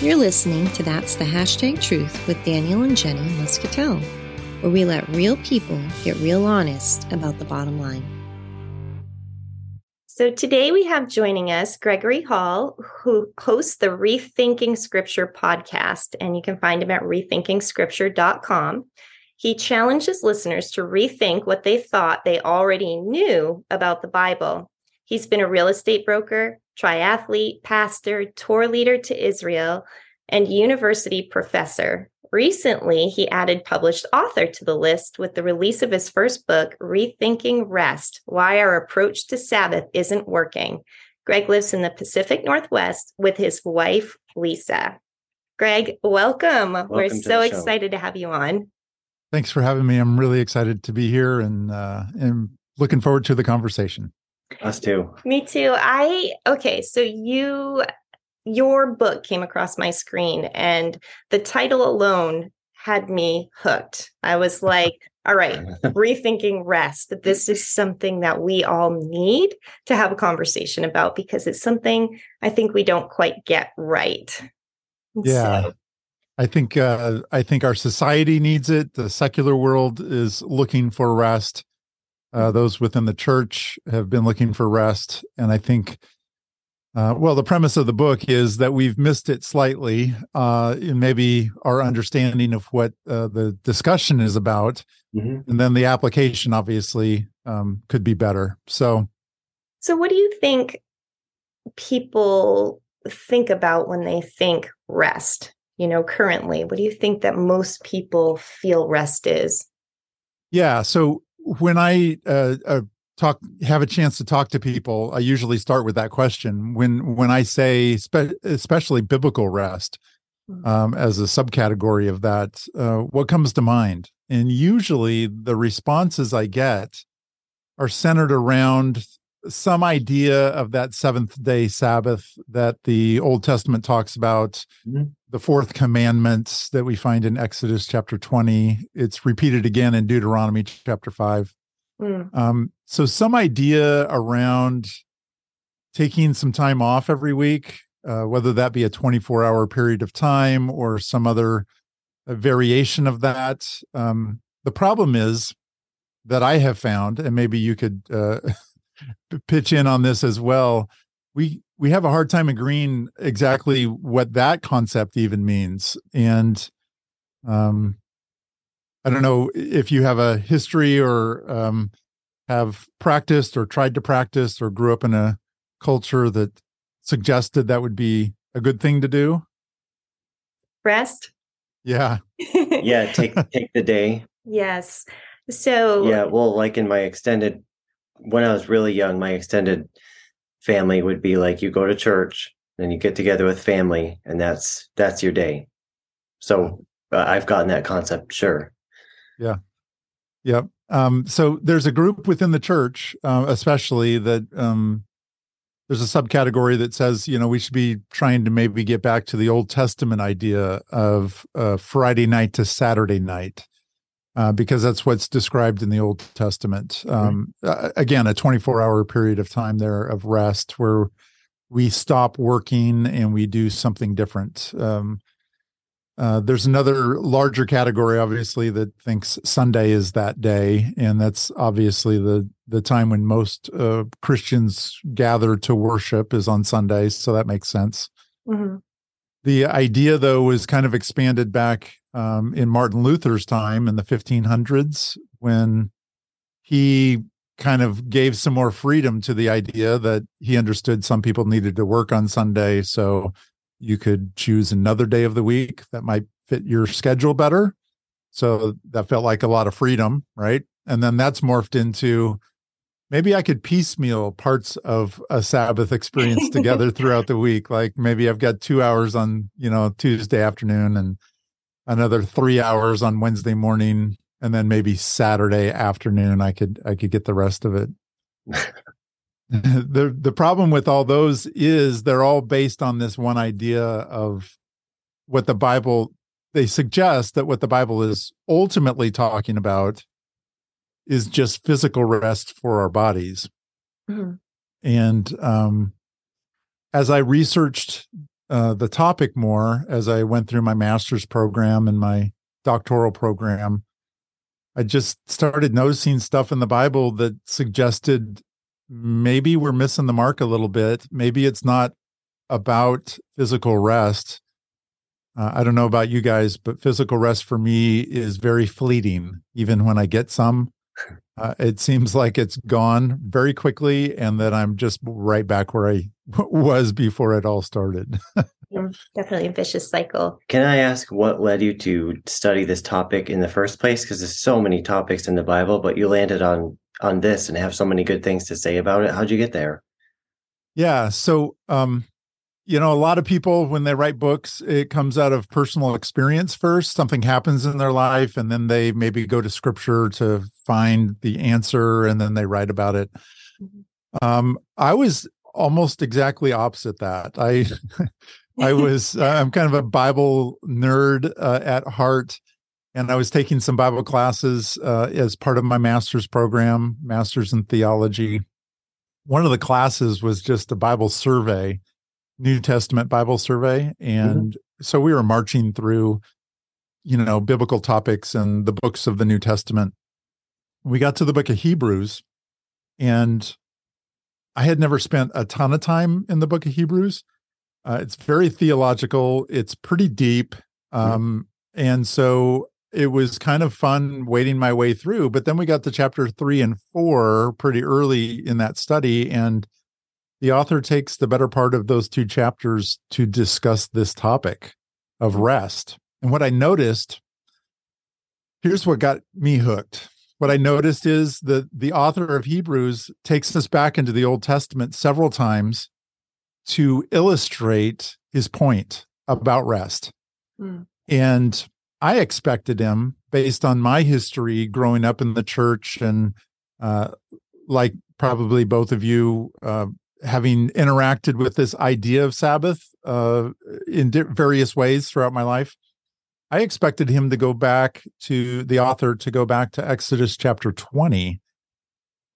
You're listening to That's the Hashtag Truth with Daniel and Jenny Muscatel, where we let real people get real honest about the bottom line. So today we have joining us Gregory Hall, who hosts the Rethinking Scripture podcast, and you can find him at rethinkingscripture.com. He challenges listeners to rethink what they thought they already knew about the Bible. He's been a real estate broker, triathlete, pastor, tour leader to Israel, and university professor. Recently, he added published author to the list with the release of his first book, Rethinking Rest Why Our Approach to Sabbath Isn't Working. Greg lives in the Pacific Northwest with his wife, Lisa. Greg, welcome. welcome We're so excited to have you on. Thanks for having me. I'm really excited to be here and uh, and looking forward to the conversation. Us too. Me too. I okay, so you your book came across my screen and the title alone had me hooked. I was like, all right, rethinking rest. This is something that we all need to have a conversation about because it's something I think we don't quite get right. Yeah. So, I think uh, I think our society needs it. The secular world is looking for rest. Uh, those within the church have been looking for rest, and I think uh, well, the premise of the book is that we've missed it slightly uh, in maybe our understanding of what uh, the discussion is about, mm-hmm. and then the application obviously um, could be better. So, so what do you think people think about when they think rest? You know, currently, what do you think that most people feel rest is? Yeah. So when I uh, uh, talk have a chance to talk to people i usually start with that question when when i say spe- especially biblical rest mm. um, as a subcategory of that uh, what comes to mind and usually the responses i get are centered around some idea of that seventh day sabbath that the old testament talks about mm-hmm. The fourth commandments that we find in exodus chapter 20 it's repeated again in deuteronomy chapter 5 Mm. Um, so some idea around taking some time off every week, uh, whether that be a 24 hour period of time or some other uh, variation of that. Um, the problem is that I have found, and maybe you could uh, pitch in on this as well. We we have a hard time agreeing exactly what that concept even means, and um, I don't know if you have a history or um, have practiced or tried to practice or grew up in a culture that suggested that would be a good thing to do. Rest. Yeah. yeah. Take take the day. Yes. So. Yeah. Well, like in my extended, when I was really young, my extended family would be like you go to church and you get together with family, and that's that's your day. So uh, I've gotten that concept. Sure. Yeah. Yep. Um, so there's a group within the church, uh, especially that um, there's a subcategory that says, you know, we should be trying to maybe get back to the Old Testament idea of uh, Friday night to Saturday night, uh, because that's what's described in the Old Testament. Um, uh, again, a 24 hour period of time there of rest where we stop working and we do something different. Um, uh, there's another larger category, obviously, that thinks Sunday is that day, and that's obviously the the time when most uh, Christians gather to worship is on Sundays, so that makes sense. Mm-hmm. The idea, though, was kind of expanded back um, in Martin Luther's time in the 1500s when he kind of gave some more freedom to the idea that he understood some people needed to work on Sunday, so you could choose another day of the week that might fit your schedule better. So that felt like a lot of freedom, right? And then that's morphed into maybe I could piecemeal parts of a Sabbath experience together throughout the week. Like maybe I've got two hours on, you know, Tuesday afternoon and another three hours on Wednesday morning. And then maybe Saturday afternoon, I could I could get the rest of it. the the problem with all those is they're all based on this one idea of what the Bible they suggest that what the Bible is ultimately talking about is just physical rest for our bodies. Mm-hmm. And um, as I researched uh, the topic more as I went through my master's program and my doctoral program. I just started noticing stuff in the Bible that suggested maybe we're missing the mark a little bit. Maybe it's not about physical rest. Uh, I don't know about you guys, but physical rest for me is very fleeting. Even when I get some, uh, it seems like it's gone very quickly, and that I'm just right back where I was before it all started. definitely a vicious cycle. Can I ask what led you to study this topic in the first place? Because there's so many topics in the Bible, but you landed on on this and have so many good things to say about it. How'd you get there? Yeah, so um, you know, a lot of people when they write books, it comes out of personal experience first. Something happens in their life, and then they maybe go to scripture to find the answer, and then they write about it. Mm-hmm. Um, I was almost exactly opposite that. I I was I'm kind of a Bible nerd uh, at heart, and I was taking some Bible classes uh, as part of my master's program, master's in theology. One of the classes was just a Bible survey, New Testament Bible survey, mm-hmm. and mm-hmm. so we were marching through, you know, biblical topics and the books of the New Testament. We got to the book of Hebrews, and I had never spent a ton of time in the book of Hebrews uh, it's very theological. It's pretty deep. Um, And so it was kind of fun wading my way through. But then we got to chapter three and four pretty early in that study. And the author takes the better part of those two chapters to discuss this topic of mm. rest. And what I noticed here's what got me hooked. What I noticed is that the author of Hebrews takes us back into the Old Testament several times to illustrate his point about rest. Mm. And I expected him, based on my history growing up in the church and uh, like probably both of you, uh, having interacted with this idea of Sabbath uh, in di- various ways throughout my life, I expected him to go back to the author to go back to Exodus chapter 20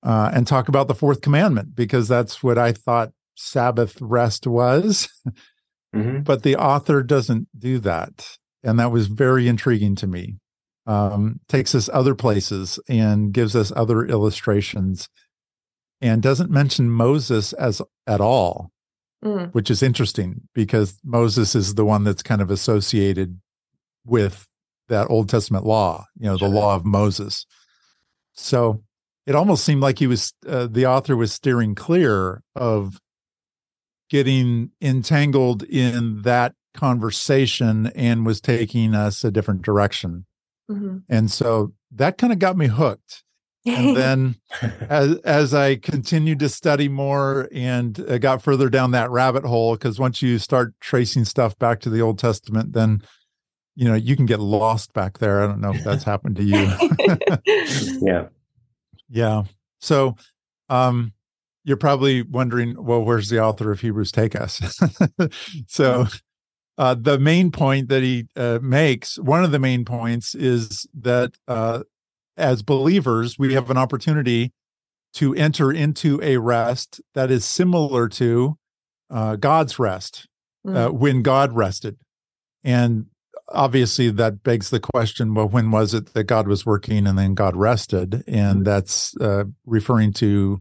uh, and talk about the fourth commandment because that's what I thought Sabbath rest was. Mm-hmm. But the author doesn't do that. And that was very intriguing to me. Um, takes us other places and gives us other illustrations and doesn't mention Moses as at all, mm. which is interesting because Moses is the one that's kind of associated with that Old Testament law, you know, sure. the law of Moses. So it almost seemed like he was uh, the author was steering clear of getting entangled in that conversation and was taking us a different direction. Mm-hmm. And so that kind of got me hooked. And then as as I continued to study more and uh, got further down that rabbit hole because once you start tracing stuff back to the Old Testament then you know you can get lost back there. I don't know if that's happened to you. yeah. Yeah. So um you're probably wondering, well, where's the author of Hebrews take us? so, uh, the main point that he uh, makes, one of the main points, is that uh, as believers, we have an opportunity to enter into a rest that is similar to uh, God's rest mm. when God rested. And obviously, that begs the question well, when was it that God was working and then God rested? And mm. that's uh, referring to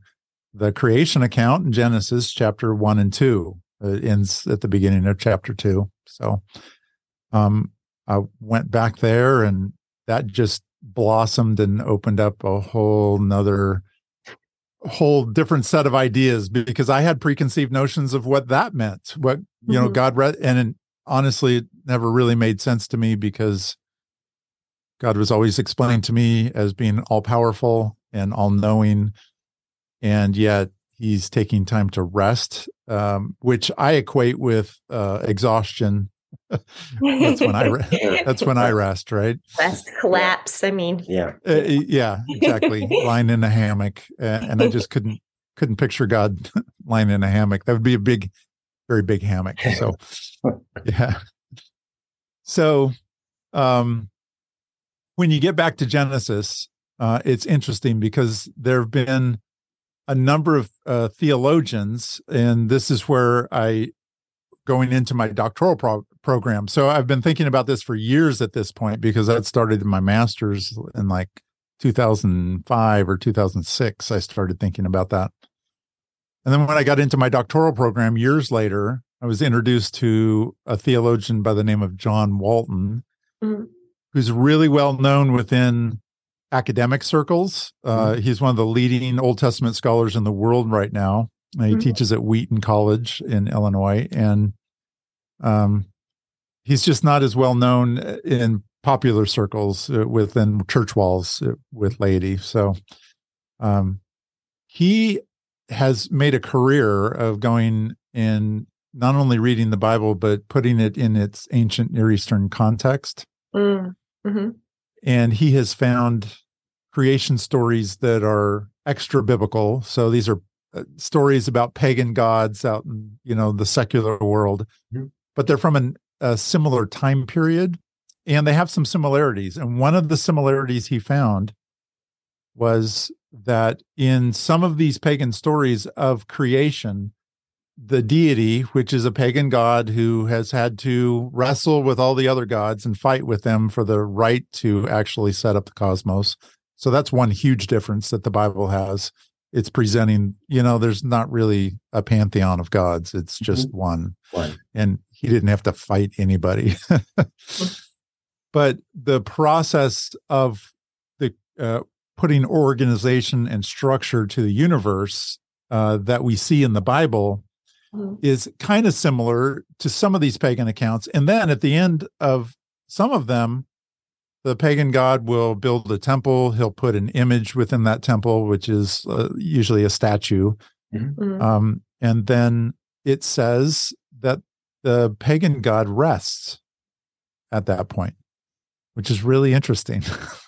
the creation account in Genesis chapter one and two. It ends at the beginning of chapter two. So um, I went back there and that just blossomed and opened up a whole nother whole different set of ideas because I had preconceived notions of what that meant. What you mm-hmm. know, God read, and it, honestly, it never really made sense to me because God was always explained to me as being all powerful and all knowing, and yet he's taking time to rest, um, which I equate with uh, exhaustion. That's when I re- that's when I rest, right? Rest, collapse. I mean, yeah, uh, yeah, exactly. lying in a hammock, uh, and I just couldn't couldn't picture God lying in a hammock. That would be a big, very big hammock. So, yeah. So, um, when you get back to Genesis, uh, it's interesting because there have been a number of uh, theologians, and this is where I going into my doctoral pro- program. So I've been thinking about this for years at this point because that started my master's in like 2005 or 2006. I started thinking about that. And then when I got into my doctoral program years later, I was introduced to a theologian by the name of John Walton, mm-hmm. who's really well known within academic circles. Uh, mm-hmm. He's one of the leading Old Testament scholars in the world right now. Uh, he mm-hmm. teaches at Wheaton College in Illinois, and um, he's just not as well known in popular circles uh, within church walls uh, with laity. So, um, he has made a career of going in not only reading the Bible but putting it in its ancient Near Eastern context. Mm. Mm-hmm. And he has found creation stories that are extra biblical. So these are uh, stories about pagan gods out in you know the secular world, mm-hmm. but they're from an, a similar time period, and they have some similarities. And one of the similarities he found was that in some of these pagan stories of creation, the deity, which is a pagan god who has had to wrestle with all the other gods and fight with them for the right to actually set up the cosmos. So that's one huge difference that the Bible has. It's presenting, you know, there's not really a pantheon of gods, it's just mm-hmm. one. one. And he didn't have to fight anybody. but the process of the uh, putting organization and structure to the universe uh, that we see in the Bible mm-hmm. is kind of similar to some of these pagan accounts. And then at the end of some of them, the pagan god will build a temple. He'll put an image within that temple, which is uh, usually a statue. Mm-hmm. mm-hmm. Um, and then it says that the pagan god rests at that point, which is really interesting.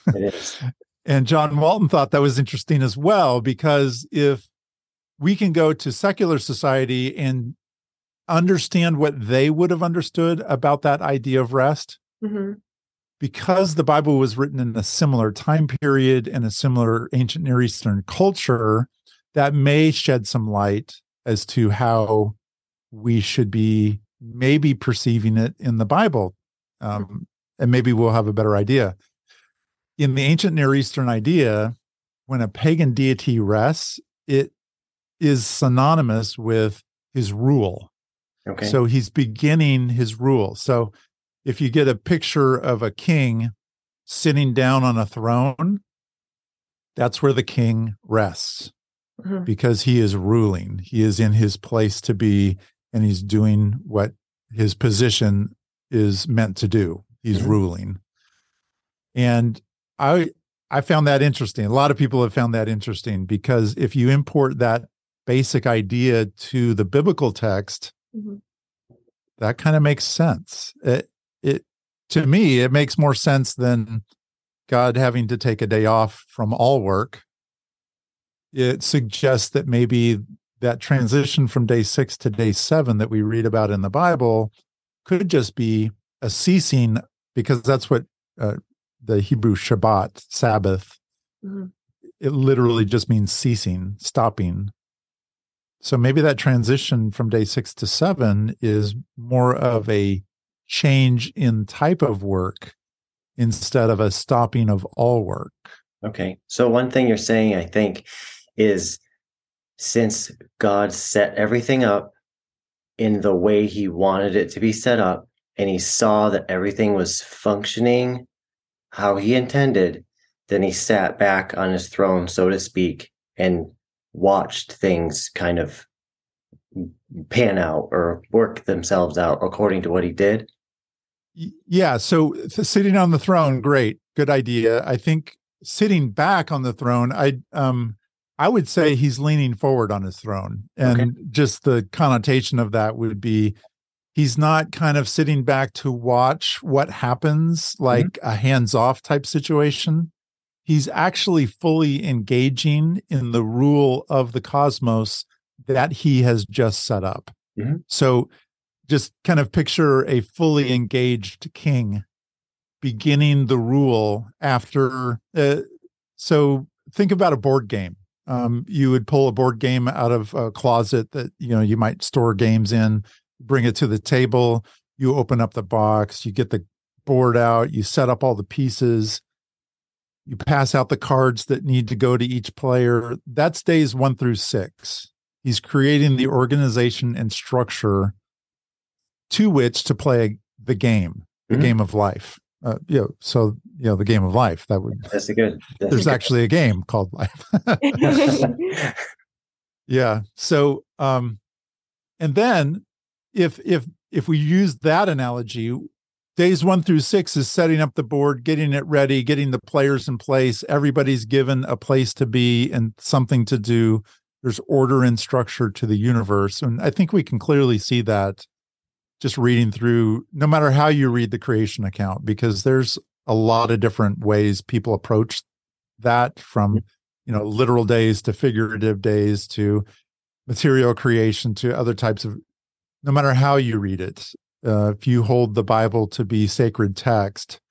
It is. and John Walton thought that was interesting as well, because if we can go to secular society and understand what they would have understood about that idea of rest, mm-hmm because the Bible was written in a similar time period and a similar ancient Near Eastern culture, that may shed some light as to how we should be maybe perceiving it in the Bible. Um, and maybe we'll have a better idea. In the ancient Near Eastern idea, when a pagan deity rests, it is synonymous with his rule. Okay. So he's beginning his rule. So if you get a picture of a king sitting down on a throne, that's where the king rests mm-hmm. because he is ruling. He is in his place to be, and he's doing what his position is meant to do. He's mm-hmm. ruling. And I I found that interesting. A lot of people have found that interesting because if you import that basic idea to the biblical text, mm-hmm. that kind of makes sense. It, it to me it makes more sense than God having to take a day off from all work. It suggests that maybe that transition from day six to day seven that we read about in the Bible could just be a ceasing, because that's what uh, the Hebrew Shabbat, Sabbath, mm-hmm. it literally just means ceasing, stopping. So maybe that transition from day six to seven is more of a change in type of work instead of a stopping of all work. Okay. So, one thing you're saying, I think, is since God set everything up in the way he wanted it to be set up, and he saw that everything was functioning how he intended, then he sat back on his throne, so to speak, and watched things kind of pan out or work themselves out according to what he did yeah so sitting on the throne great good idea i think sitting back on the throne i um i would say he's leaning forward on his throne and okay. just the connotation of that would be he's not kind of sitting back to watch what happens mm-hmm. like mm-hmm. a hands off type situation he's actually fully engaging in the rule of the cosmos that he has just set up mm-hmm. so just kind of picture a fully engaged king beginning the rule after uh, so think about a board game um, you would pull a board game out of a closet that you know you might store games in bring it to the table, you open up the box, you get the board out, you set up all the pieces, you pass out the cards that need to go to each player. That's days one through six. He's creating the organization and structure to which to play the game, the Mhm. game of life. Uh, you know, so you know the game of life. That would That's a good. That's there's a actually a game called life. yeah. So um, and then if if if we use that analogy, days one through six is setting up the board, getting it ready, getting the players in place. Everybody's given a place to be and something to do. There's order and structure to the universe. And I think we can clearly see that just reading through, no matter how you read the creation account, because there's a lot of different ways people approach that from, you know, literal days to figurative days to material creation to other types of, no matter how you read it, uh, if you hold the Bible to be sacred text,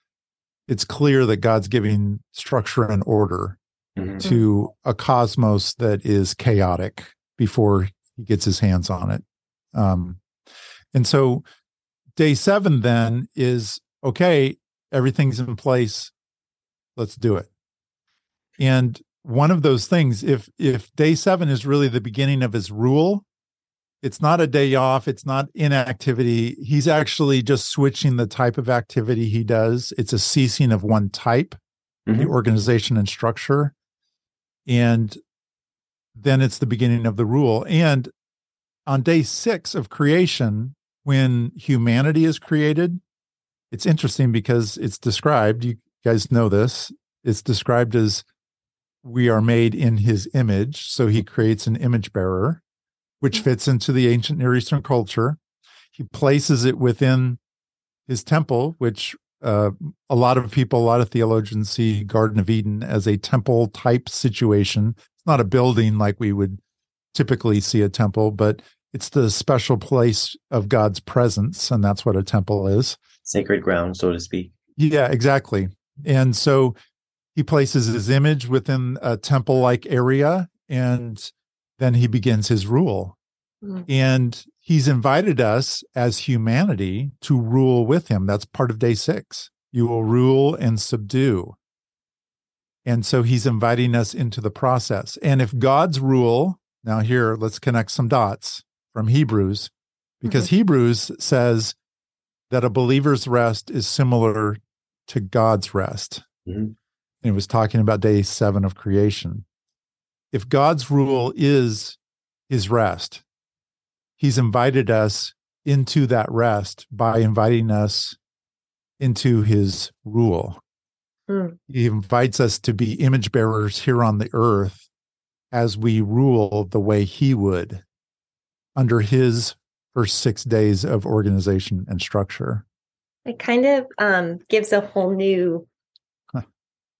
it's clear that God's giving structure and order Mhm. to a cosmos that is chaotic before he gets his hands on it. Um, and so day seven then is okay, everything's in place. Let's do it. And one of those things, if if day seven is really the beginning of his rule, it's not a day off, it's not inactivity. He's actually just switching the type of activity he does. It's a ceasing of one type the Mhm. organization and structure. And then it's the beginning of the rule. And on day six of creation, when humanity is created, it's interesting because it's described, you guys know this, it's described as we are made in his image. So he creates an image bearer, which fits into the ancient Near Eastern culture. He places it within his temple, which uh, a lot of people, a lot of theologians see Garden of Eden as a temple type situation. It's not a building like we would typically see a temple, but it's the special place of God's presence. And that's what a temple is. Sacred ground, so to speak. Yeah, exactly. And so he places his image within a temple like area and then he begins his rule. Mm. And he's invited us as humanity to rule with him. That's part of day six. You will rule and subdue. And so he's inviting us into the process. And if God's rule, now here, let's connect some dots from Hebrews, because Hebrews says that a believer's rest is similar to God's rest. Mhm. And it was talking about day seven of creation. If God's rule is his rest, he's invited us into that rest by inviting us into his rule. Mm. He invites us to be image bearers here on the earth as we rule the way he would under his first six days of organization and structure. It kind of um, gives a whole new Huh.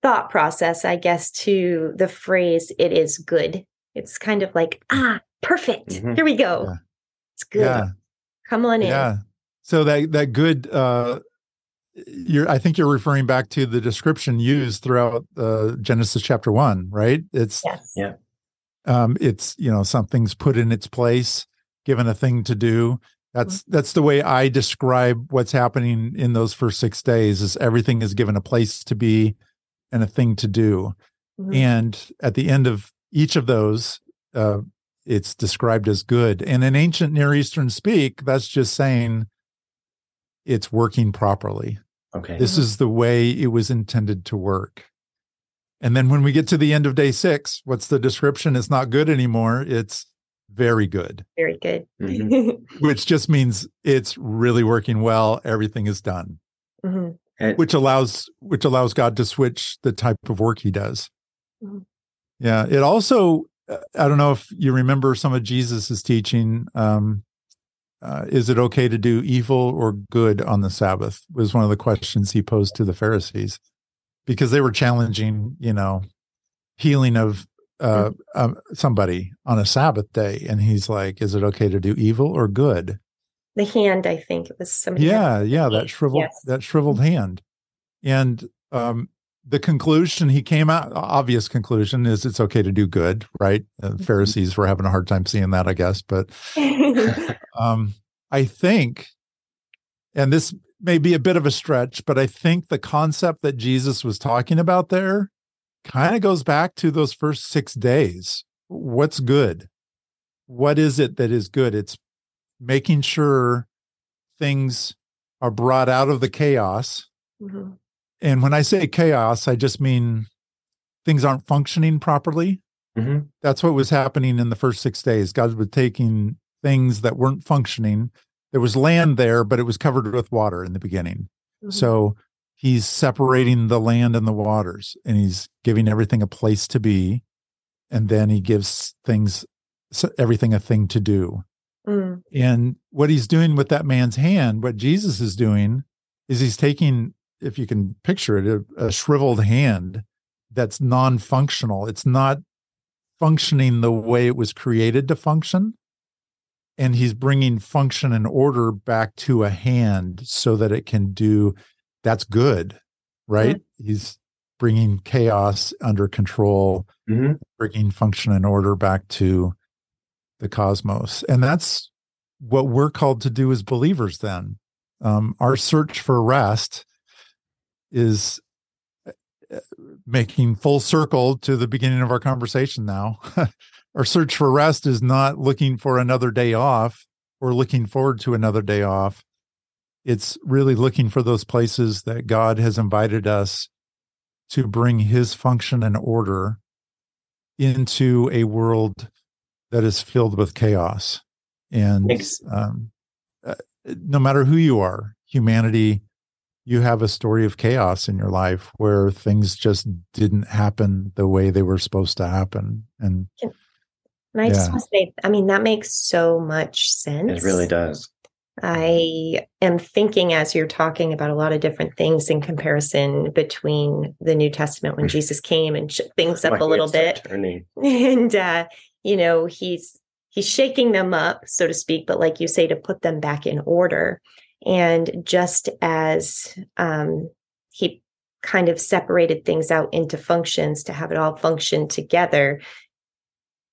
thought process, I guess, to the phrase "it is good." It's kind of like, ah, perfect. Mhm. Here we go. Yeah. It's good. Yeah. Come on in. Yeah. So that that good uh you're I think you're referring back to the description used throughout uh Genesis chapter 1, right? It's Yes. Yeah. um it's you know something's put in its place, given a thing to do. That's that's the way I describe what's happening in those first 6 days is everything is given a place to be and a thing to do. Mhm. And at the end of each of those, uh, it's described as good. And in ancient Near Eastern speak, that's just saying it's working properly. Okay. This is the way it was intended to work. And then when we get to the end of day six, what's the description? It's not good anymore. It's very good, Very good. Mhm. which just means it's really working well. Everything is done, Mhm. And- which allows which allows God to switch the type of work he does. Mhm. Yeah. It also, uh, I don't know if you remember some of Jesus's teaching. Um, uh, is it okay to do evil or good on the Sabbath? Was one of the questions he posed to the Pharisees because they were challenging, you know, healing of uh, um, somebody on a Sabbath day, and he's like, "Is it okay to do evil or good?" The hand, I think it was somebody. Yeah, yeah, that shriveled Yes. that shriveled hand. And um the conclusion he came out obvious conclusion is it's okay to do good, right? Uh, Pharisees were having a hard time seeing that, I guess, but um I think, and this may be a bit of a stretch, but I think the concept that Jesus was talking about there kind of goes back to those first six days. What's good? What is it that is good? It's making sure things are brought out of the chaos. Mm-hmm. And when I say chaos, I just mean things aren't functioning properly. Mm-hmm. That's what was happening in the first six days. God was taking things that weren't functioning. There was land there, but it was covered with water in the beginning. Mm-hmm. So he's separating the land and the waters and he's giving everything a place to be. And then he gives things, everything a thing to do. Mm. And what he's doing with that man's hand, what Jesus is doing is he's taking, if you can picture it, a, a shriveled hand that's non functional. It's not functioning the way it was created to function. And he's bringing function and order back to a hand so that it can do that's good, right? Mm-hmm. He's bringing chaos under control, mm-hmm. bringing function and order back to the cosmos. And that's what we're called to do as believers then. Um, our search for rest is making full circle to the beginning of our conversation now. our search for rest is not looking for another day off or looking forward to another day off. It's really looking for those places that God has invited us to bring his function and order into a world that is filled with chaos. And um, uh, no matter who you are, humanity you have a story of chaos in your life where things just didn't happen the way they were supposed to happen and and i yeah. just want to say i mean that makes so much sense it really does i am thinking as you're talking about a lot of different things in comparison between the new testament when jesus came and shook things up My a little bit. and uh you know he's he's shaking them up so to speak but like you say to put them back in order. And just as um, he kind of separated things out into functions to have it all function together,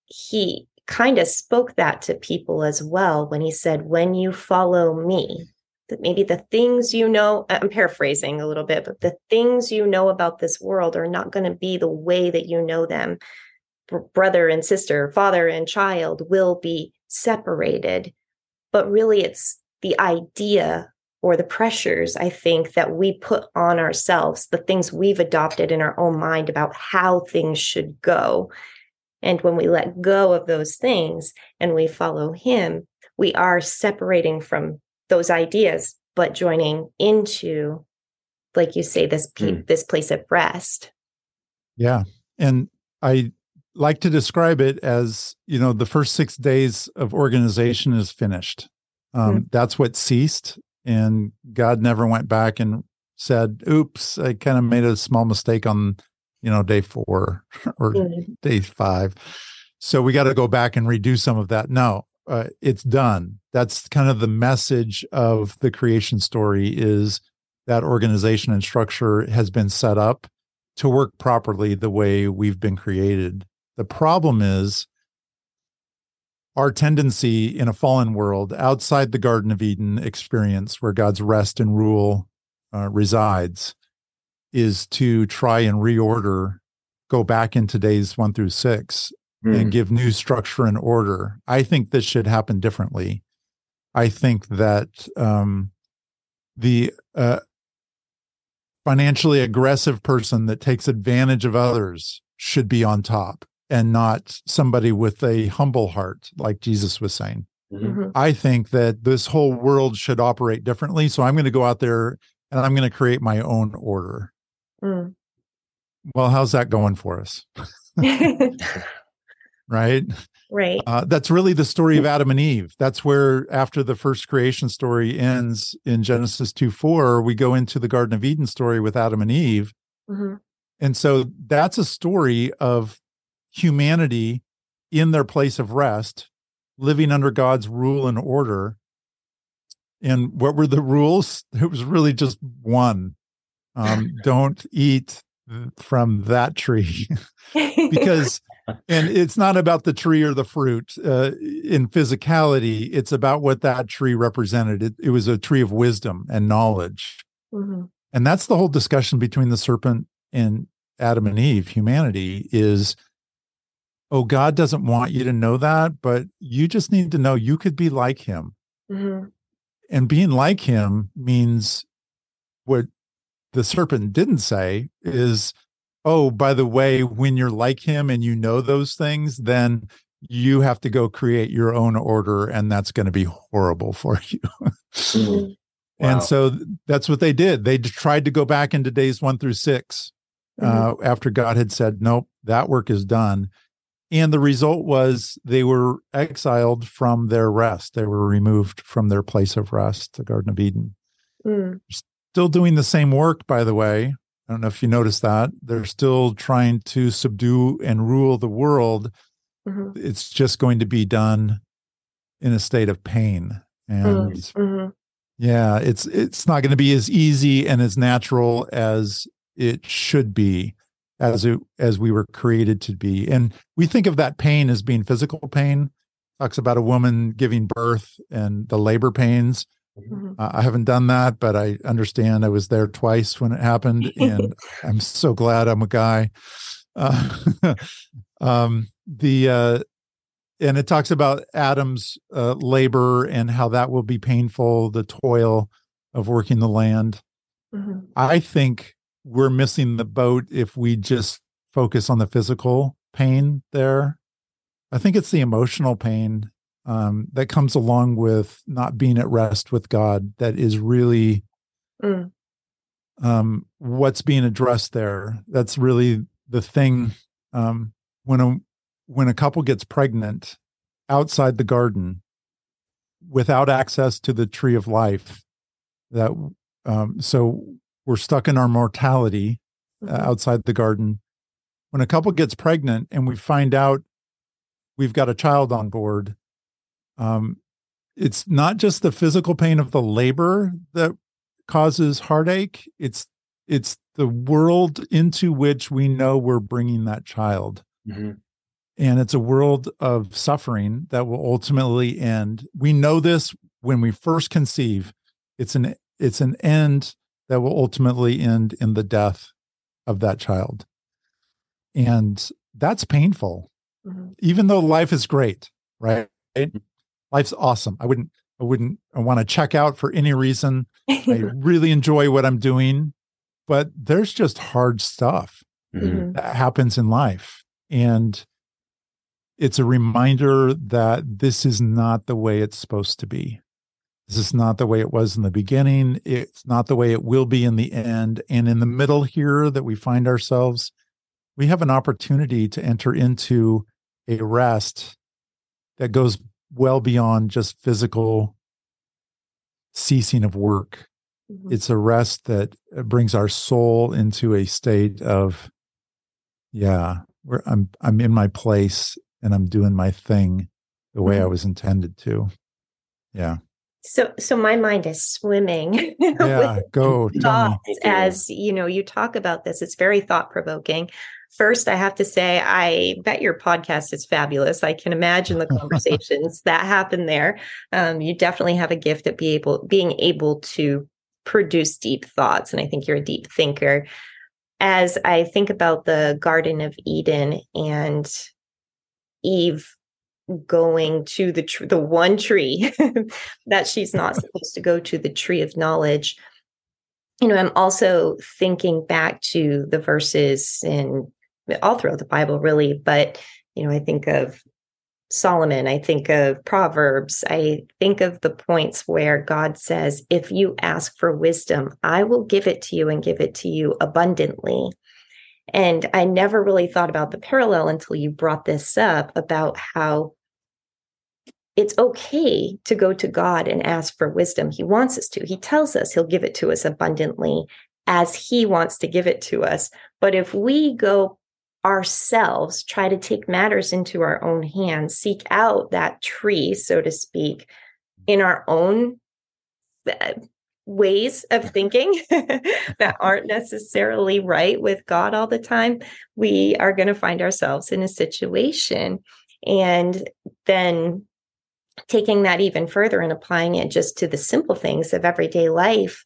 he kind of spoke that to people as well when he said, When you follow me, that maybe the things you know, I'm paraphrasing a little bit, but the things you know about this world are not going to be the way that you know them. Brother and sister, father and child will be separated. But really, it's the idea or the pressures I think that we put on ourselves, the things we've adopted in our own mind about how things should go. And when we let go of those things and we follow Him, we are separating from those ideas, but joining into, like you say, this mm. this place of rest. Yeah, and I like to describe it as you know the first six days of organization is finished um, mm-hmm. That's what ceased. And God never went back and said, oops, I kind of made a small mistake on, you know, day four or mm-hmm. day five. So we got to go back and redo some of that. No, uh, it's done. That's kind of the message of the creation story is that organization and structure has been set up to work properly the way we've been created. The problem is our tendency in a fallen world outside the Garden of Eden experience, where God's rest and rule uh, resides, is to try and reorder, go back into days one through six mm. and hmm. give new structure and order. I think this should happen differently. I think that um, the uh, financially aggressive person that takes advantage of others should be on top and not somebody with a humble heart, like Jesus was saying. Mm-hmm. mm-hmm. I think that this whole world should operate differently. So I'm going to go out there and I'm going to create my own order. Mm. Well, how's that going for us? right? Right. Uh, that's really the story of Adam and Eve. That's where, after the first creation story ends in Genesis 2 4, we go into the Garden of Eden story with Adam and Eve. Mm-hmm. And so that's a story of humanity in their place of rest, living under God's rule and order. And what were the rules? It was really just one um, don't eat from that tree because and it's not about the tree or the fruit uh, in physicality. It's about what that tree represented. It, it was a tree of wisdom and knowledge. Mm-hmm. And that's the whole discussion between the serpent and Adam and Eve, humanity is oh, God doesn't want you to know that, but you just need to know you could be like him. Mm-hmm. And being like him means what the serpent didn't say is, oh, by the way, when you're like him and you know those things, then you have to go create your own order, and that's going to be horrible for you. mm-hmm. Wow. And so that's what they did. They tried to go back into days one through 6 mm-hmm. uh, after God had said, nope, that work is done. And the result was they were exiled from their rest. They were removed from their place of rest, the Garden of Eden. Mm. Still doing the same work, by the way. I don't know if you noticed that. They're still trying to subdue and rule the world. Mm-hmm. It's just going to be done in a state of pain. And mm-hmm. Yeah, it's it's not going to be as easy and as natural as it should be as it as we were created to be. And we think of that pain as being physical pain. Talks about a woman giving birth and the labor pains. Mm-hmm. Uh, I haven't done that, but I understand. I was there twice when it happened, and I'm so glad I'm a guy. Uh, um, the uh, and it talks about Adam's uh, labor and how that will be painful, the toil of working the land. Mm-hmm. I think we're missing the boat if we just focus on the physical pain there. I think it's the emotional pain um, that comes along with not being at rest with God that is really mm. um, what's being addressed there. That's really the thing. Um, when a when a couple gets pregnant outside the garden without access to the tree of life that um, so we're stuck in our mortality uh, mm-hmm. outside the garden when a couple gets pregnant and we find out we've got a child on board um, it's not just the physical pain of the labor that causes heartache it's it's the world into which we know we're bringing that child mm-hmm. and it's a world of suffering that will ultimately end we know this when we first conceive it's an it's an end that will ultimately end in the death of that child and that's painful mm-hmm. even though life is great right mm-hmm. Life's awesome i wouldn't i wouldn't i want to check out for any reason i really enjoy what i'm doing but there's just hard stuff mm-hmm. that happens in life. And it's a reminder that this is not the way it's supposed to be. This is not the way it was in the beginning. It's not the way it will be in the end. And in the middle here that we find ourselves, we have an opportunity to enter into a rest that goes well beyond just physical ceasing of work Mm-hmm. It's a rest that uh, brings our soul into a state of, yeah, where I'm I'm in my place and I'm doing my thing the way mm-hmm. I was intended to. Yeah. So so my mind is swimming. Yeah, go thoughts as you know, you talk about this. It's very thought provoking. First, I have to say, I bet your podcast is fabulous. I can imagine the conversations that happen there. Um, you definitely have a gift at be able being able to produce deep thoughts. And I think you're a deep thinker. As I think about the Garden of Eden and Eve going to the tr- the one tree that she's not supposed to go to the tree of knowledge you know i'm also thinking back to the verses in all throughout the bible really but you know i think of Solomon, I think of Proverbs, I think of the points where God says, If you ask for wisdom, I will give it to you and give it to you abundantly. And I never really thought about the parallel until you brought this up about how it's okay to go to God and ask for wisdom. He wants us to. He tells us he'll give it to us abundantly as he wants to give it to us. But if we go ourselves try to take matters into our own hands, seek out that tree, so to speak, in our own uh, ways of thinking that aren't necessarily right with God all the time, we are going to find ourselves in a situation. And then taking that even further and applying it just to the simple things of everyday life.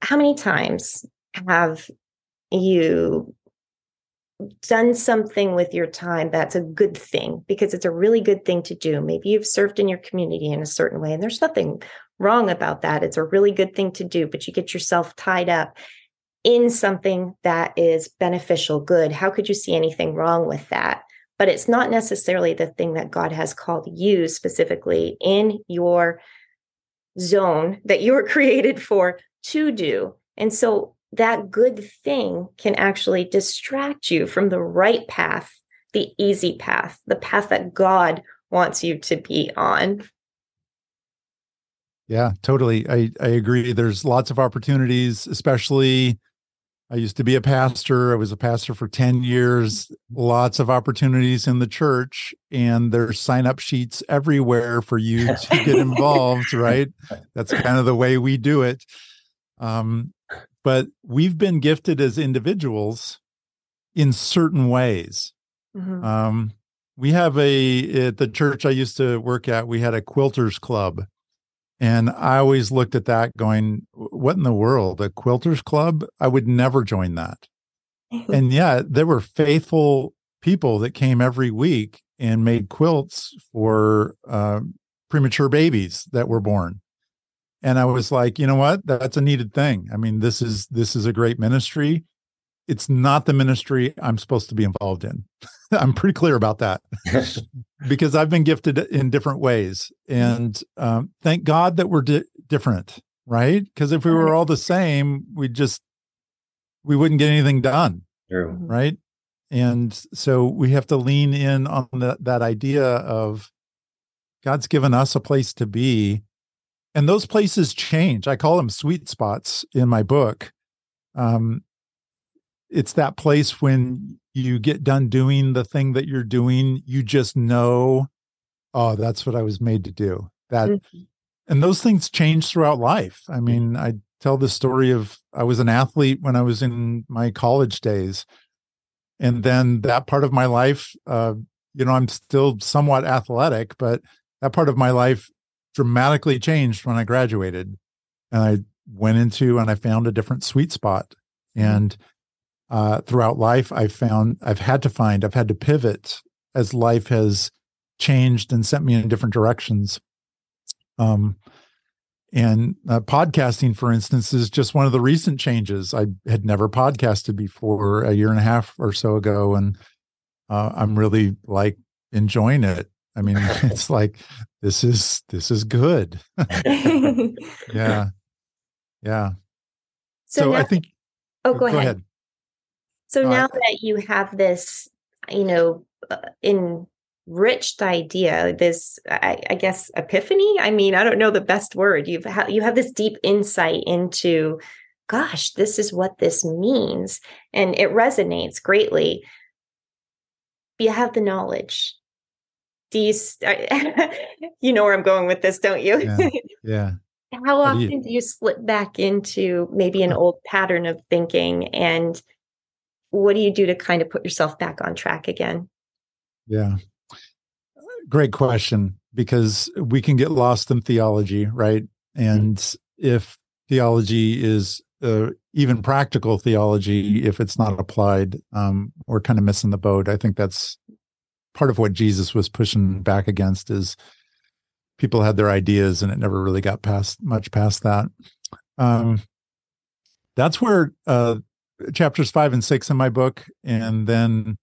How many times have you done something with your time that's a good thing because it's a really good thing to do. Maybe you've served in your community in a certain way, and there's nothing wrong about that. It's a really good thing to do, but you get yourself tied up in something that is beneficial, good. How could you see anything wrong with that? But it's not necessarily the thing that God has called you specifically in your zone that you were created for to do. And so that good thing can actually distract you from the right path, the easy path, the path that God wants you to be on. Yeah, totally. I, I agree. There's lots of opportunities, especially I used to be a pastor. I was a pastor for 10 years, lots of opportunities in the church, and there's sign up sheets everywhere for you to get involved, right? That's kind of the way we do it. Um, but we've been gifted as individuals in certain ways. Mm-hmm. Um, we have a at the church I used to work at, we had a quilters club. And I always looked at that going, what in the world? A quilters club? I would never join that. and yeah, there were faithful people that came every week and made quilts for uh, premature babies that were born and i was like you know what? That's a needed thing. I mean this is this is a great ministry. It's not the ministry i'm supposed to be involved in. I'm pretty clear about that. Because i've been gifted in different ways. And um, thank god that we're di- different right? Because if we were all the same we just we wouldn't get anything done True. right? And so we have to lean in on the, that idea of god's given us a place to be and those places change. I call them sweet spots in my book. Um, it's that place when you get done doing the thing that you're doing you just know oh that's what i was made to do. That mm-hmm. and those things change throughout life. I mean i tell the story of i was an athlete when i was in my college days. And then that part of my life uh, you know i'm still somewhat athletic but that part of my life dramatically changed when I graduated. And I went into and I found a different sweet spot. Mm-hmm. And uh, throughout life, I've found I've had to find, I've had to pivot as life has changed and sent me in different directions. Um, and uh, podcasting, for instance, is just one of the recent changes. I had never podcasted before a year and a half or so ago, and uh, I'm really like enjoying it. I mean, it's like this is this is good. yeah, yeah. So, so now, I think. Oh, go, go ahead. ahead. So now that you have this, you know, uh, enriched idea, this, I, I, guess, epiphany. I mean, I don't know the best word. You've ha- you have this deep insight into, gosh, this is what this means, and it resonates greatly. You have the knowledge do you you know where i'm going with this don't you yeah, yeah. how often do you, do you slip back into maybe an old pattern of thinking and what do you do to kind of put yourself back on track again yeah great question because we can get lost in theology right mm-hmm. and mm-hmm. if theology is uh, even practical theology if it's not applied um, we're kind of missing the boat i think that's part of what Jesus was pushing back against is people had their ideas and it never really got past much past that. Um, that's where uh, chapters five and six in my book, and then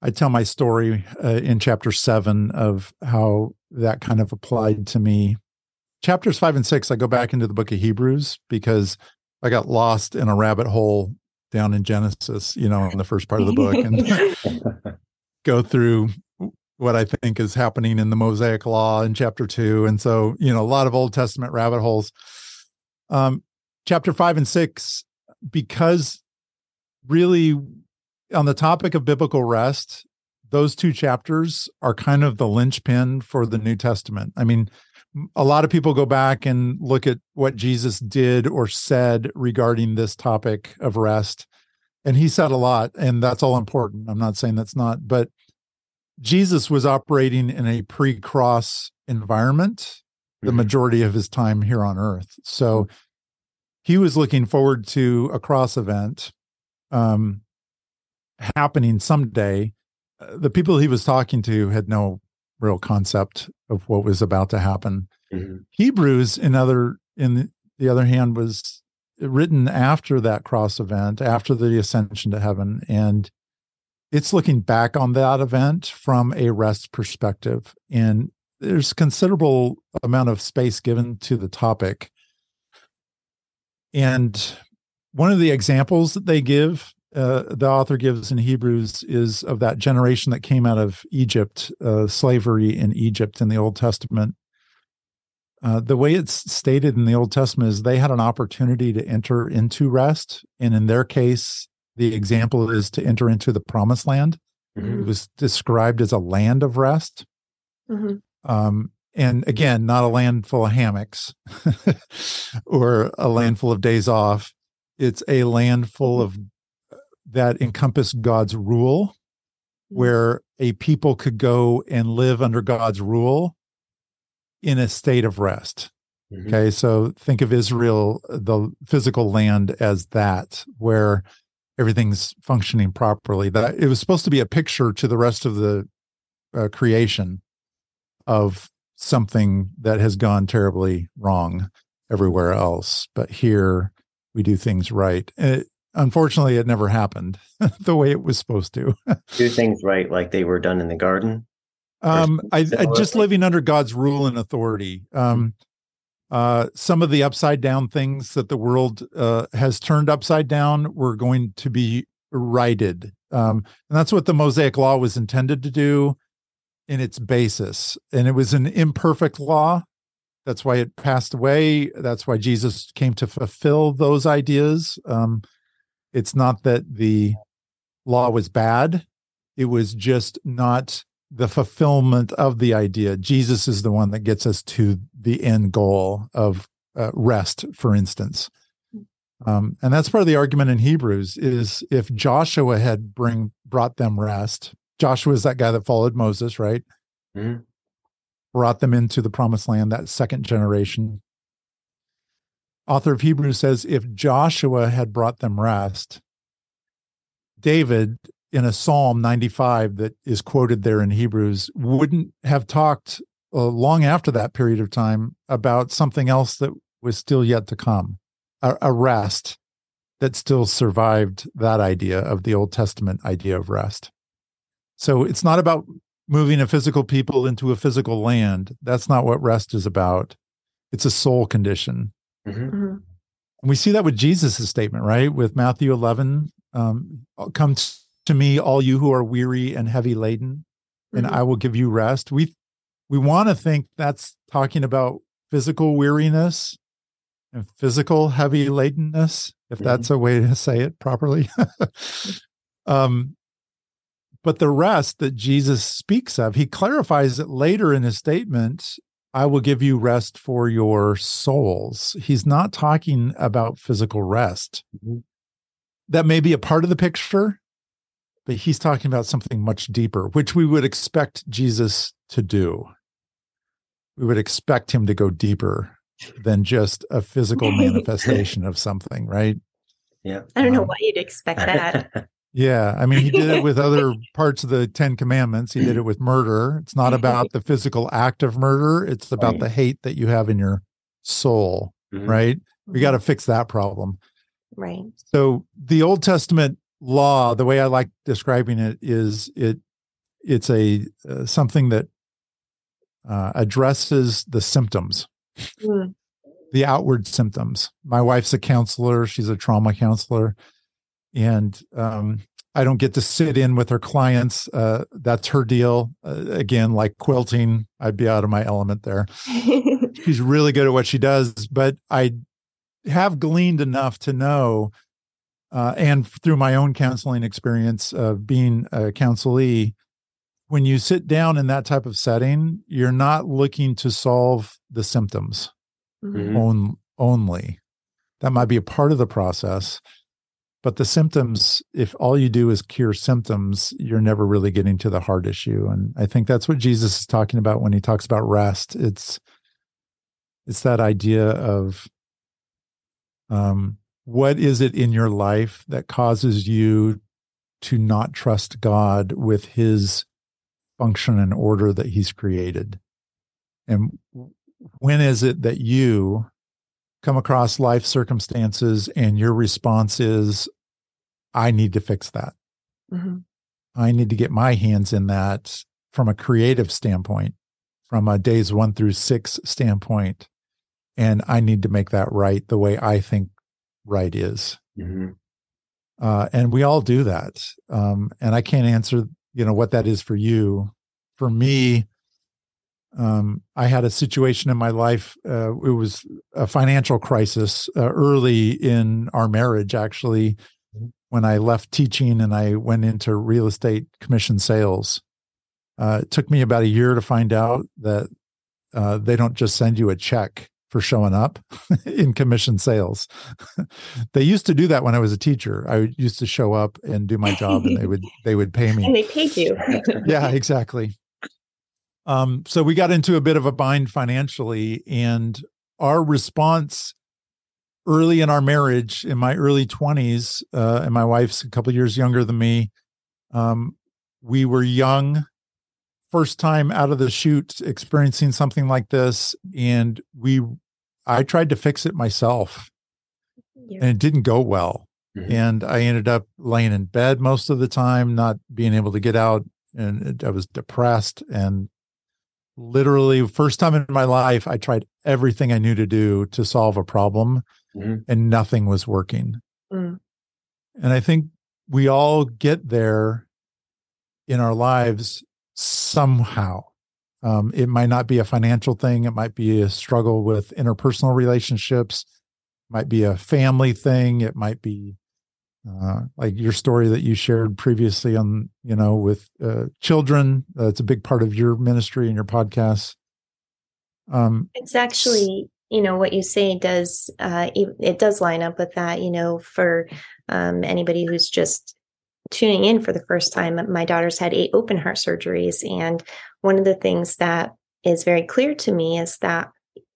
I tell my story uh, in chapter seven of how that kind of applied to me. Chapters five and six, I go back into the book of Hebrews because I got lost in a rabbit hole down in Genesis, you know, in the first part of the book. And go through what I think is happening in the Mosaic Law in chapter two. And so, you know, a lot of Old Testament rabbit holes. Um, chapter five and six, because really on the topic of biblical rest, those two chapters are kind of the linchpin for the New Testament. I mean, a lot of people go back and look at what Jesus did or said regarding this topic of rest. And he said a lot, and that's all important. I'm not saying that's not, but Jesus was operating in a pre cross environment the mm-hmm. majority of his time here on earth. So he was looking forward to a cross event um, happening someday. Uh, the people he was talking to had no real concept of what was about to happen. Mm-hmm. Hebrews, in other in the other hand, was written after that cross event, after the ascension to heaven, and it's looking back on that event from a rest perspective. And there's considerable amount of space given to the topic. And one of the examples that they give uh, the author gives in Hebrews is of that generation that came out of Egypt, uh, slavery in Egypt in the Old Testament. Uh, the way it's stated in the Old Testament is they had an opportunity to enter into rest. And in their case, the example is to enter into the promised land. Mm-hmm. It was described as a land of rest. Mm-hmm. Um, and again, not a land full of hammocks or a land full of days off. It's a land full mm-hmm. of that encompassed God's rule, mm-hmm. where a people could go and live under God's rule in a state of rest. Mm-hmm. Okay, so think of Israel, the physical land, as that, where everything's functioning properly. That it was supposed to be a picture to the rest of the uh, creation of something that has gone terribly wrong everywhere else, but here we do things right. It, unfortunately it never happened the way it was supposed to do things right like they were done in the garden um I, I, just living under god's rule and authority. Um uh some of the upside down things that the world uh has turned upside down were going to be righted. Um and that's what the mosaic law was intended to do in its basis. And it was an imperfect law. That's why it passed away. That's why jesus came to fulfill those ideas. Um it's not that the law was bad, it was just not the fulfillment of the idea. Jesus is the one that gets us to the end goal of uh, rest, for instance. Um, and that's part of the argument in Hebrews is if Joshua had bring brought them rest, Joshua is that guy that followed Moses, right? Mm-hmm. Brought them into the promised land, that second generation author of Hebrews says if Joshua had brought them rest, David in a Psalm 95 that is quoted there in Hebrews wouldn't have talked uh, long after that period of time about something else that was still yet to come, a, a rest that still survived that idea of the Old Testament idea of rest. So it's not about moving a physical people into a physical land. That's not what rest is about. It's a soul condition. Mm-hmm. Mm-hmm. We see that with Jesus' statement, right? With Matthew 11, um, come to me, all you who are weary and heavy laden, and mm-hmm. I will give you rest. We we want to think that's talking about physical weariness and physical heavy ladenness, if mm-hmm. that's a way to say it properly. um, but the rest that Jesus speaks of, he clarifies it later in his statement I will give you rest for your souls. He's not talking about physical rest. Mm-hmm. That may be a part of the picture, but he's talking about something much deeper, which we would expect Jesus to do. We would expect him to go deeper than just a physical manifestation of something, right? Yeah. I don't know um, why you'd expect that. Yeah, I mean, he did it with other parts of the Ten Commandments. He did it with murder. It's not about the physical act of murder. It's about right. the hate that you have in your soul, mm-hmm. right? We got to mm-hmm. fix that problem. Right. So the Old Testament law, the way I like describing it is it it's a uh, something that uh, addresses the symptoms, mm. the outward symptoms. My wife's a counselor. She's a trauma counselor and um, I don't get to sit in with her clients. Uh, that's her deal. Uh, again, like quilting, I'd be out of my element there. She's really good at what she does, but I have gleaned enough to know, uh, and through my own counseling experience of being a counselee, when you sit down in that type of setting, you're not looking to solve the symptoms Mhm. Mhm. on, only. That might be a part of the process. But the symptoms, if all you do is cure symptoms, you're never really getting to the heart issue. And I think that's what Jesus is talking about when he talks about rest. It's it's that idea of um, what is it in your life that causes you to not trust God with his function and order that he's created? And when is it that you come across life circumstances and your response is, I need to fix that? Mhm. I need to get my hands in that from a creative standpoint, from a days one through six standpoint. And I need to make that right the way I think right is. Mhm. Uh, and we all do that. Um, and I can't answer, you know, what that is for you. For me, um, I had a situation in my life. Uh, it was a financial crisis uh, early in our marriage, actually, when I left teaching and I went into real estate commission sales. Uh, it took me about a year to find out that uh, they don't just send you a check for showing up in commission sales. they used to do that when I was a teacher. I used to show up and do my job, and they would they would pay me And they paid you. yeah, exactly. Um, so we got into a bit of a bind financially, and our response early in our marriage, in my early twenties, uh, and my wife's a couple years younger than me. Um, we were young, first time out of the chute, experiencing something like this, and we, I tried to fix it myself, and it didn't go well Mhm. and I ended up laying in bed most of the time, not being able to get out, and it- I was depressed. And literally, first time in my life, I tried everything I knew to do to solve a problem, Mhm. and nothing was working. Mm. And I think we all get there in our lives somehow. Um, it might not be a financial thing. It might be a struggle with interpersonal relationships. Might be a family thing. It might be uh, like your story that you shared previously on, you know, with uh, children. That's a big part of your ministry and your podcast. Um, It's actually, you know, what you say does uh, it, it does line up with that. You know, for um, anybody who's just tuning in for the first time, my daughter's had eight open heart surgeries, and one of the things that is very clear to me is that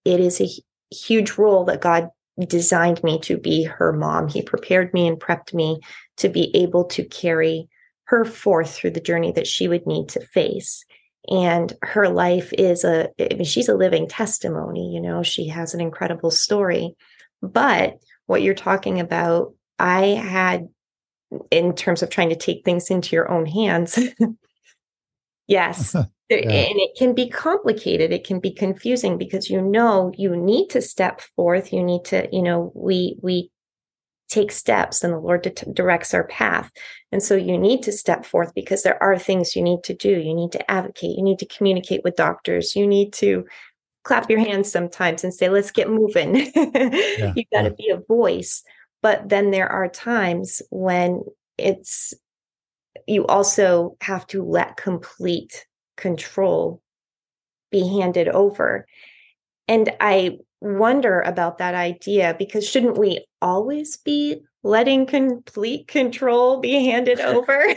it is a huge role that God designed me to be her mom. He prepared me and prepped me to be able to carry her forth through the journey that she would need to face. And her life is a I mean, she's a living testimony you know she has an incredible story. But what you're talking about i had in terms of trying to take things into your own hands yes Yeah. and it can be complicated it can be confusing because you know you need to step forth you need to you know we we take steps and the lord di- directs our path and so you need to step forth because there are things you need to do you need to advocate you need to communicate with doctors you need to clap your hands sometimes and say let's get moving you got to yeah. be a voice but then there are times when it's you also have to let complete control be handed over. And I wonder about that idea because shouldn't we always be letting complete control be handed over?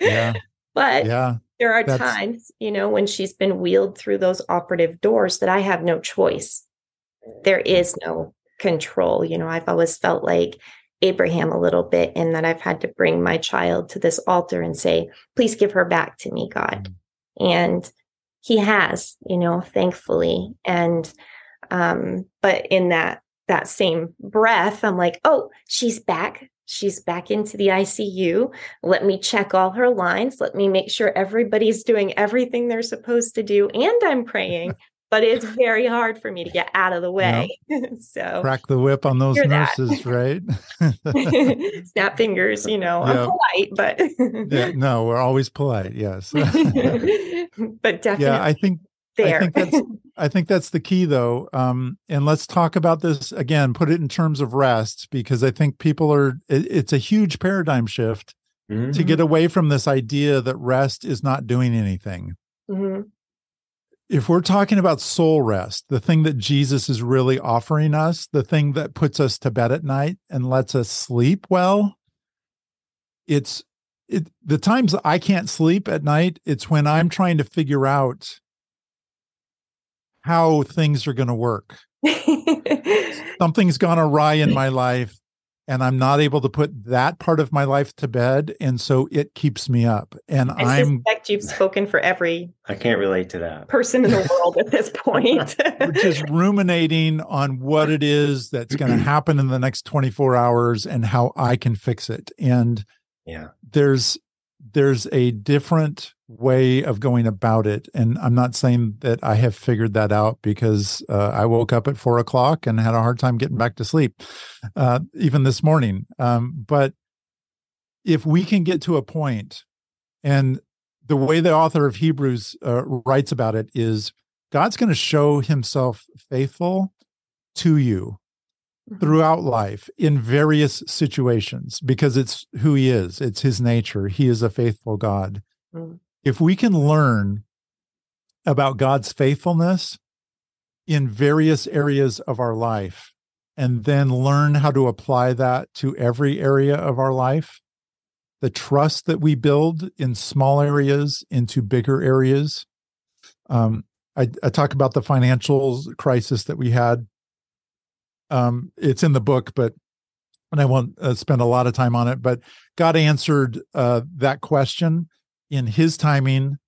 yeah, but yeah, there are that's- times, you know, when she's been wheeled through those operative doors that I have no choice. There is no control. You know, I've always felt like Abraham a little bit in that I've had to bring my child to this altar and say, please give her back to me, God. And he has, you know, thankfully. And um, but in that that same breath, I'm like, oh, she's back. She's back into the ICU. Let me check all her lines. Let me make sure everybody's doing everything they're supposed to do. And I'm praying, but it's very hard for me to get out of the way. so crack the whip on those nurses, right? snap fingers, you know, Yeah. I'm polite, but yeah, no, we're always polite. Yes. but definitely yeah, I think there. I think that's I think that's the key though. Um, and let's talk about this again, put it in terms of rest, because I think people are it, it's a huge paradigm shift Mhm. to get away from this idea that rest is not doing anything. Mhm. If we're talking about soul rest, the thing that Jesus is really offering us, the thing that puts us to bed at night and lets us sleep well, it's it the times I can't sleep at night, it's when I'm trying to figure out how things are going to work. Something's gone awry in my life and I'm not able to put that part of my life to bed and so it keeps me up and I I'm suspect you've spoken for every I can't relate to that. person in the world at this point. just ruminating on what it is that's going to happen in the next 24 hours and how I can fix it. And Yeah. there's there's a different way of going about it. And I'm not saying that I have figured that out because uh, I woke up at four o'clock and had a hard time getting back to sleep, uh, even this morning. Um, but if we can get to a point, and the way the author of Hebrews uh, writes about it is God's going to show himself faithful to you throughout life in various situations because it's who he is, it's his nature. He is a faithful God. Mm. If we can learn about God's faithfulness in various areas of our life and then learn how to apply that to every area of our life, the trust that we build in small areas into bigger areas. Um, I, I talk about the financial crisis that we had um, it's in the book, but and I won't uh, spend a lot of time on it. But God answered uh, that question in His timing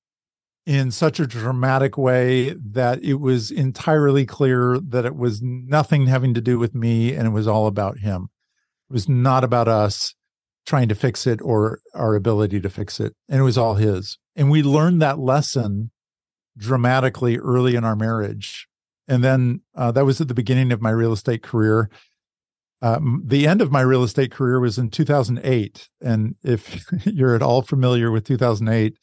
in such a dramatic way that it was entirely clear that it was nothing having to do with me and it was all about Him. It was not about us trying to fix it or our ability to fix it, and it was all His. And we learned that lesson dramatically early in our marriage and then uh, that was at the beginning of my real estate career. Um, the end of my real estate career was in 2008, and if you're at all familiar with 2008,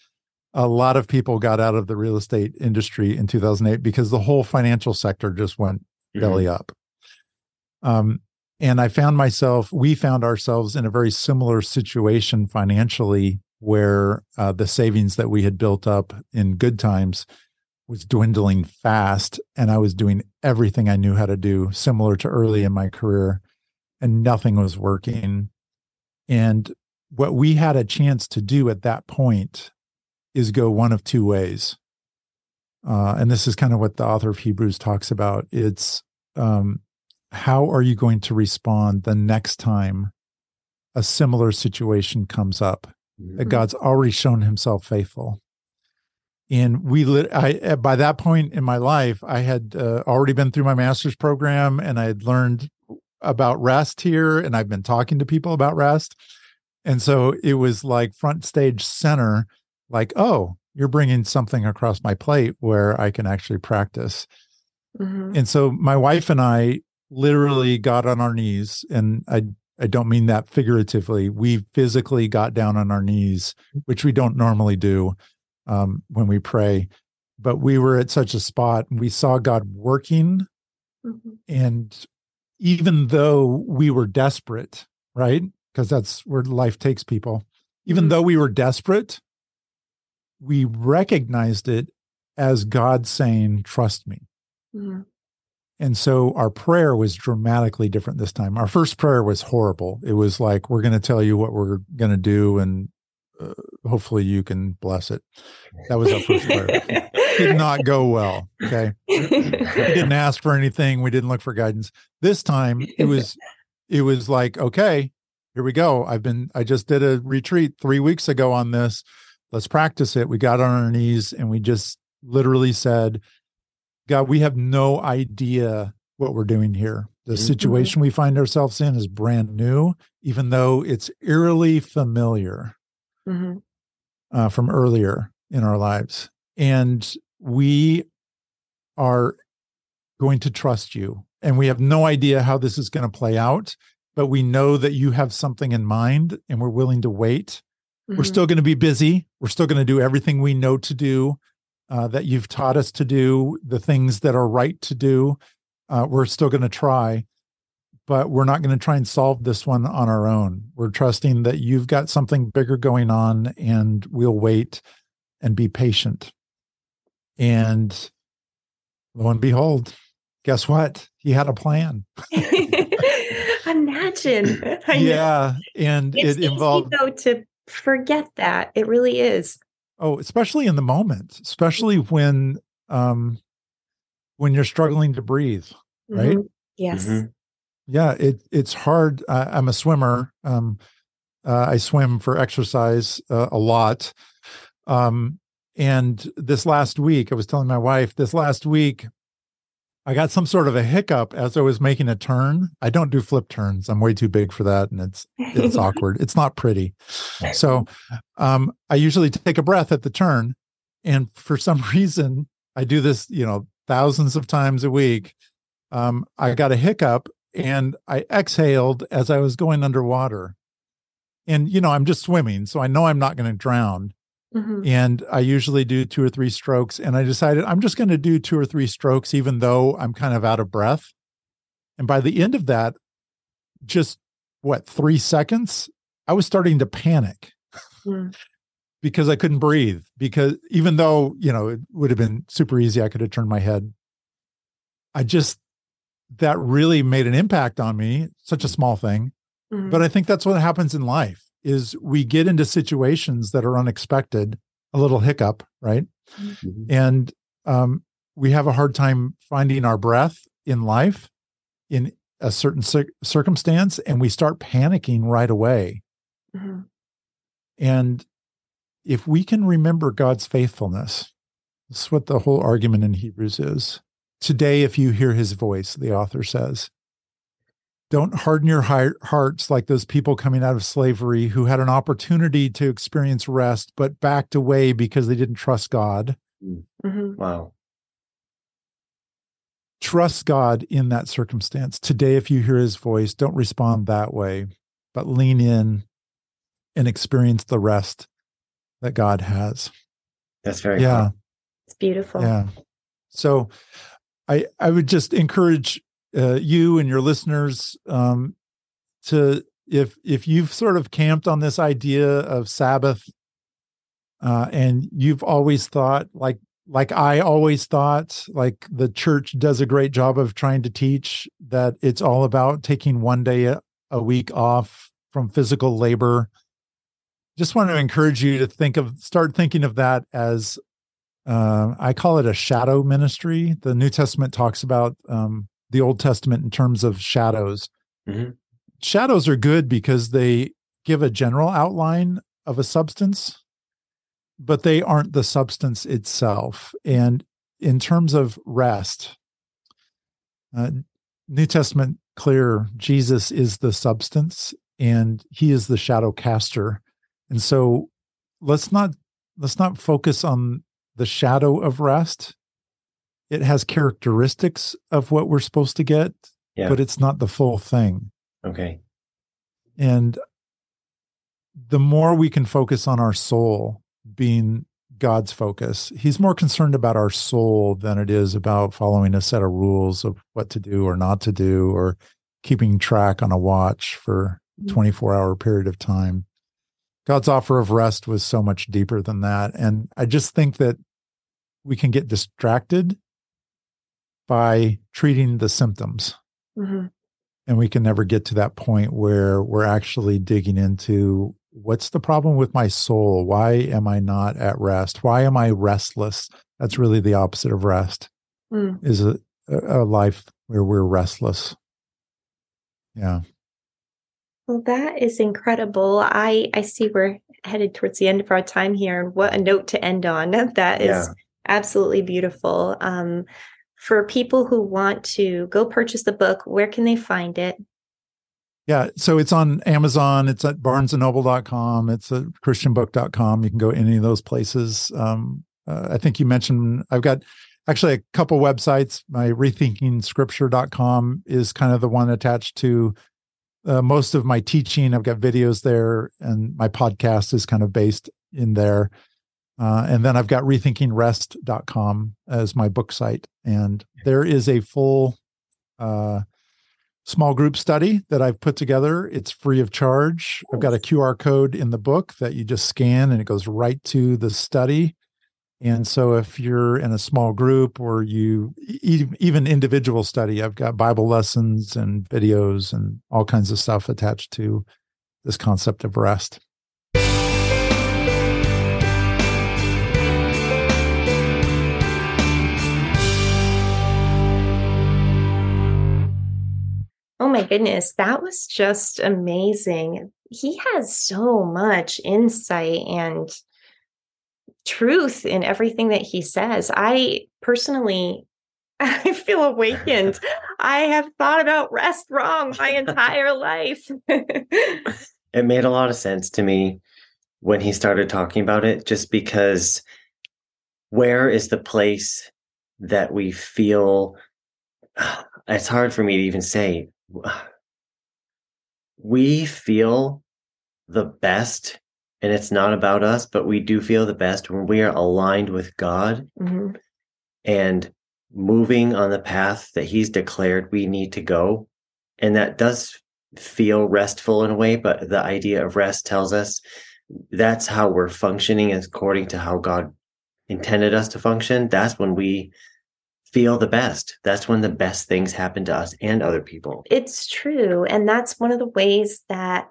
a lot of people got out of the real estate industry in 2008 because the whole financial sector just went belly up. Um, and I found myself, we found ourselves in a very similar situation financially, where uh, the savings that we had built up in good times was dwindling fast and I was doing everything I knew how to do, similar to early in my career, and nothing was working. And what we had a chance to do at that point is go one of two ways. Uh, and this is kind of what the author of Hebrews talks about. It's um, how are you going to respond the next time a similar situation comes up that God's already shown himself faithful? And we lit i by that point in my life i had uh, already been through my master's program and i had learned about rest here and i've been talking to people about rest. And so it was like front stage center like oh you're bringing something across my plate where i can actually practice. Mhm. and so my wife and i literally got on our knees and i i don't mean that figuratively. We physically got down on our knees which we don't normally do um, when we pray. But we were at such a spot and we saw God working. Mhm. And even though we were desperate, right? Because that's where life takes people. Even Mhm. though we were desperate, we recognized it as God saying, Trust me. Mhm. And so our prayer was dramatically different this time. Our first prayer was horrible. It was like, We're going to tell you what we're going to do, and uh, hopefully you can bless it. That was our first prayer. Did not go well. Okay. We didn't ask for anything. We didn't look for guidance. This time it was, it was like, okay, here we go. I've been, I just did a retreat three weeks ago on this. Let's practice it. We got on our knees and we just literally said, God, we have no idea what we're doing here. The Mhm. situation we find ourselves in is brand new, even though it's eerily familiar Mhm. uh, from earlier in our lives. And we are going to trust you. And we have no idea how this is going to play out, but we know that you have something in mind and we're willing to wait. We're Mhm. still going to be busy. We're still going to do everything we know to do, uh, that you've taught us to do, the things that are right to do. Uh, we're still going to try. But we're not going to try and solve this one on our own. We're trusting that you've got something bigger going on and we'll wait and be patient. And lo and behold, guess what? He had a plan. Imagine. yeah. And it involves. it's it involved though to forget that. It really is. Oh, especially in the moment, especially when um when you're struggling to breathe, right? Mhm. Yes. Mhm. Yeah, it it's hard. Uh, I'm a swimmer. Um, uh, I swim for exercise uh, a lot. Um, and this last week, I was telling my wife this last week, I got some sort of a hiccup as I was making a turn. I don't do flip turns. I'm way too big for that, and it's it's awkward. It's not pretty. So, um, I usually take a breath at the turn, and for some reason, I do this. You know, thousands of times a week. Um, I got a hiccup and I exhaled as I was going underwater. And, you know, I'm just swimming, so I know I'm not going to drown. Mhm. And I usually do two or three strokes. And I decided I'm just going to do two or three strokes, even though I'm kind of out of breath. And by the end of that, just what, three seconds, I was starting to panic Mm. because I couldn't breathe. Because even though, you know, it would have been super easy, I could have turned my head. I just, that really made an impact on me, such a small thing. Mhm. But I think that's what happens in life is we get into situations that are unexpected, a little hiccup, right? Mhm. And um, we have a hard time finding our breath in life in a certain cir- circumstance, and we start panicking right away. Mhm. And if we can remember God's faithfulness, this is what the whole argument in Hebrews is. Today, if you hear his voice, the author says, don't harden your hearts like those people coming out of slavery who had an opportunity to experience rest, but backed away because they didn't trust God. Mhm. Wow. Trust God in that circumstance. Today, if you hear his voice, don't respond that way, but lean in and experience the rest that God has. That's very Yeah. cool. It's beautiful. Yeah. So I I would just encourage uh, you and your listeners um, to if if you've sort of camped on this idea of Sabbath uh, and you've always thought like like I always thought like the church does a great job of trying to teach that it's all about taking one day a, a week off from physical labor. Just want to encourage you to think of start thinking of that as uh, I call it a shadow ministry. The New Testament talks about um, the Old Testament in terms of shadows. Mhm. Shadows are good because they give a general outline of a substance, but they aren't the substance itself. And in terms of rest, uh, New Testament clear Jesus is the substance and he is the shadow caster. And so let's not let's not focus on the shadow of rest. It has characteristics of what we're supposed to get, Yeah. but it's not the full thing. Okay. And the more we can focus on our soul being God's focus, He's more concerned about our soul than it is about following a set of rules of what to do or not to do or keeping track on a watch for Mhm. 24 hour period of time. God's offer of rest was so much deeper than that. And I just think that we can get distracted by treating the symptoms Mhm. and we can never get to that point where we're actually digging into what's the problem with my soul why am i not at rest why am i restless that's really the opposite of rest Mm. is a, a life where we're restless yeah Well, that is incredible. I I see we're headed towards the end of our time here, and what a note to end on. That is Yeah. absolutely beautiful. Um, for people who want to go purchase the book, where can they find it? yeah so it's on amazon it's at barnesandnoble.com it's at christianbook.com you can go any of those places um, uh, i think you mentioned i've got actually a couple websites my rethinkingscripture.com is kind of the one attached to uh, most of my teaching i've got videos there and my podcast is kind of based in there uh, and then i've got rethinkingrest.com as my book site and there is a full uh, small group study that I've put together. It's free of charge. I've got a QR code in the book that you just scan and it goes right to the study. And so if you're in a small group or you even individual study, I've got Bible lessons and videos and all kinds of stuff attached to this concept of rest. Oh my goodness, that was just amazing. He has so much insight and truth in everything that he says. I personally I feel awakened. I have thought about rest wrong my entire life. it made a lot of sense to me when he started talking about it just because where is the place that we feel it's hard for me to even say we feel the best and it's not about us but we do feel the best when we are aligned with god mm-hmm. and moving on the path that he's declared we need to go and that does feel restful in a way but the idea of rest tells us that's how we're functioning according to how god intended us to function that's when we feel the best. That's when the best things happen to us and other people. It's true. And that's one of the ways that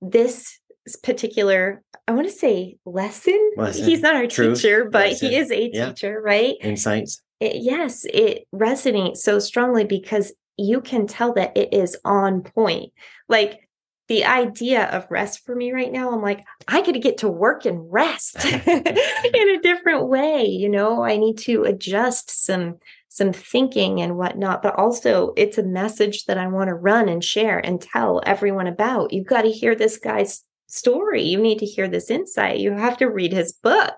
this particular, I want to say lesson. lesson. He's not our Truth. teacher, but lesson. he is a yeah. teacher, right? Insights. It, yes, it resonates so strongly because you can tell that it is on point. Like the idea of rest for me right now, I'm like, I could get to work and rest in a different way. You know, I need to adjust some some thinking and whatnot, but also it's a message that I want to run and share and tell everyone about. You've got to hear this guy's story. You need to hear this insight. You have to read his book.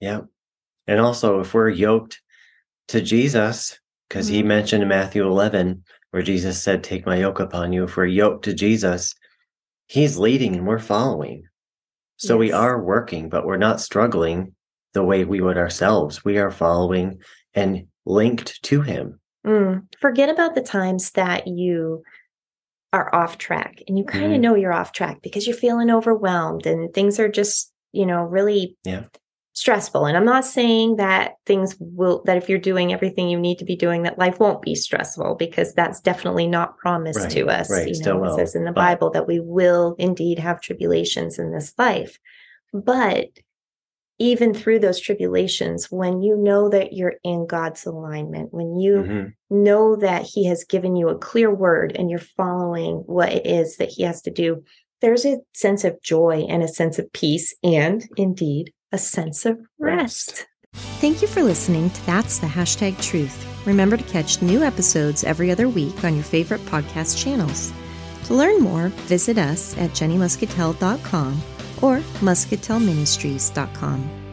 Yeah. And also, if we're yoked to Jesus, because mm-hmm. he mentioned in Matthew 11, where Jesus said, Take my yoke upon you. If we're yoked to Jesus, he's leading and we're following. So yes. we are working, but we're not struggling the way we would ourselves. We are following and linked to him. Mm. Forget about the times that you are off track and you kind of mm. know you're off track because you're feeling overwhelmed and things are just, you know, really yeah stressful. And I'm not saying that things will, that if you're doing everything you need to be doing, that life won't be stressful because that's definitely not promised right, to us. Right, you know, it says in the but... Bible that we will indeed have tribulations in this life. But even through those tribulations, when you know that you're in God's alignment, when you mm-hmm. know that He has given you a clear word and you're following what it is that He has to do, there's a sense of joy and a sense of peace and indeed a sense of rest. Thank you for listening to That's the Hashtag Truth. Remember to catch new episodes every other week on your favorite podcast channels. To learn more, visit us at jennymuscatel.com or muscatelministries.com.